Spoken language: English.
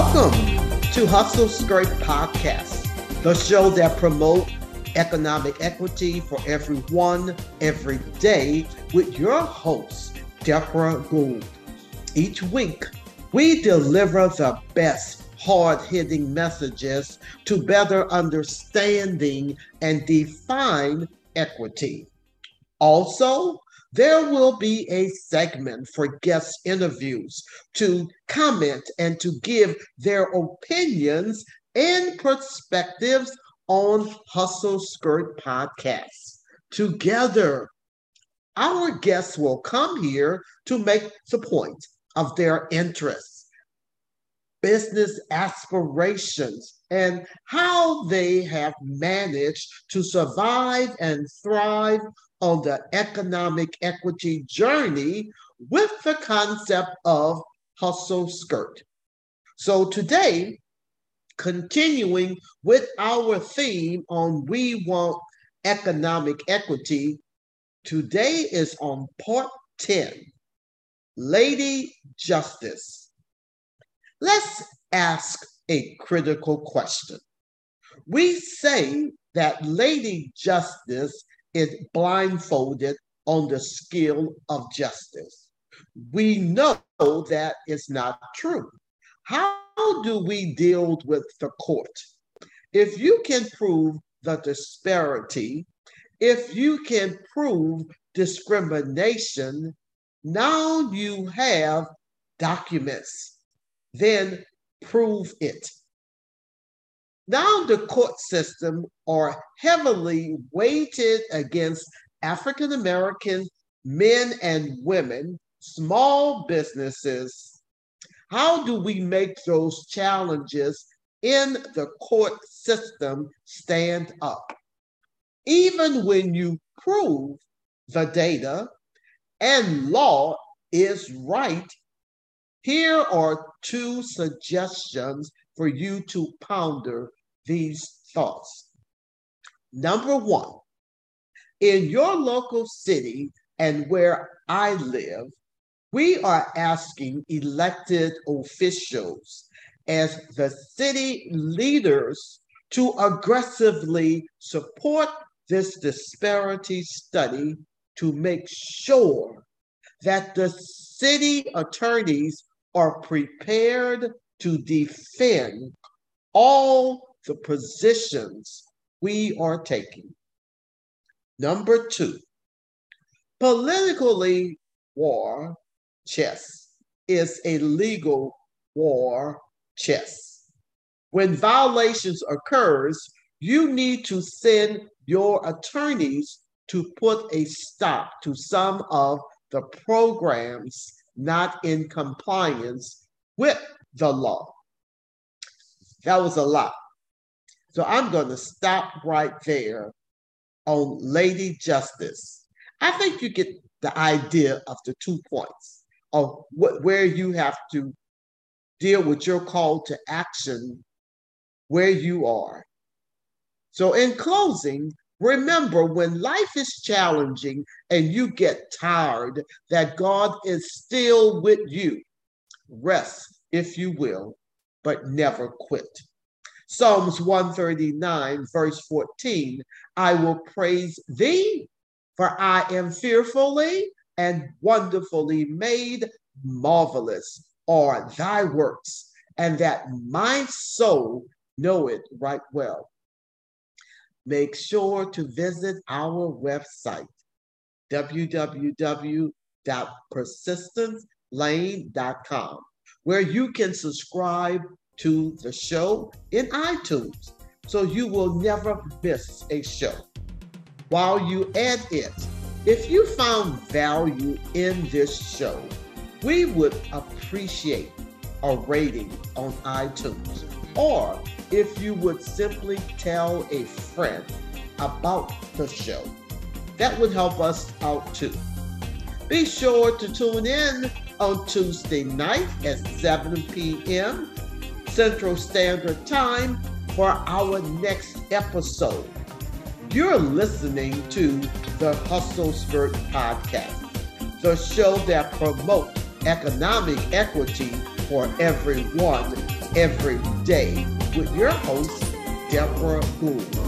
Welcome to Hustle Skirt Podcast, the show that promotes economic equity for everyone every day with your host, Debra Gould. Each week, we deliver the best hard hitting messages to better understanding and define equity. Also, there will be a segment for guest interviews to comment and to give their opinions and perspectives on Hustle Skirt Podcast. Together, our guests will come here to make the point of their interests, business aspirations, and how they have managed to survive and thrive on the economic equity journey with the concept of hustle skirt. So today, continuing with our theme on we want economic equity, today is on part 10, Lady Justice. Let's ask a critical question. We say that Lady Justice is blindfolded on the skill of justice. We know that is not true. How do we deal with the court? If you can prove the disparity, if you can prove discrimination, now you have documents. Then prove it. Now the court system are heavily weighted against African American men and women, small businesses. How do we make those challenges in the court system stand up? Even when you prove the data and law is right, here are two suggestions for you to ponder these thoughts. Number one, in your local city and where I live, we are asking elected officials as the city leaders to aggressively support this disparity study to make sure that the city attorneys are prepared to defend all the positions we are taking. Number two, politically war chess is a legal war chess. When violations occurs, you need to send your attorneys to put a stop to some of the programs not in compliance with the law. That was a lot. So I'm going to stop right there on Lady Justice. I think you get the idea of the two points of what, where you have to deal with your call to action where you are. So, in closing, remember when life is challenging and you get tired, that God is still with you. Rest, if you will, but never quit. Psalms 139, verse 14 I will praise thee, for I am fearfully and wonderfully made. Marvelous are thy works, and that my soul know it right well. Make sure to visit our website, www.persistencelane.com, where you can subscribe to the show in iTunes so you will never miss a show. While you add it, if you found value in this show, we would appreciate a rating on iTunes. Or if you would simply tell a friend about the show, that would help us out too. Be sure to tune in on Tuesday night at 7 p.m. Central Standard Time for our next episode. You're listening to the Hustle Skirt Podcast, the show that promotes economic equity for everyone every day with your host, Debra Gould.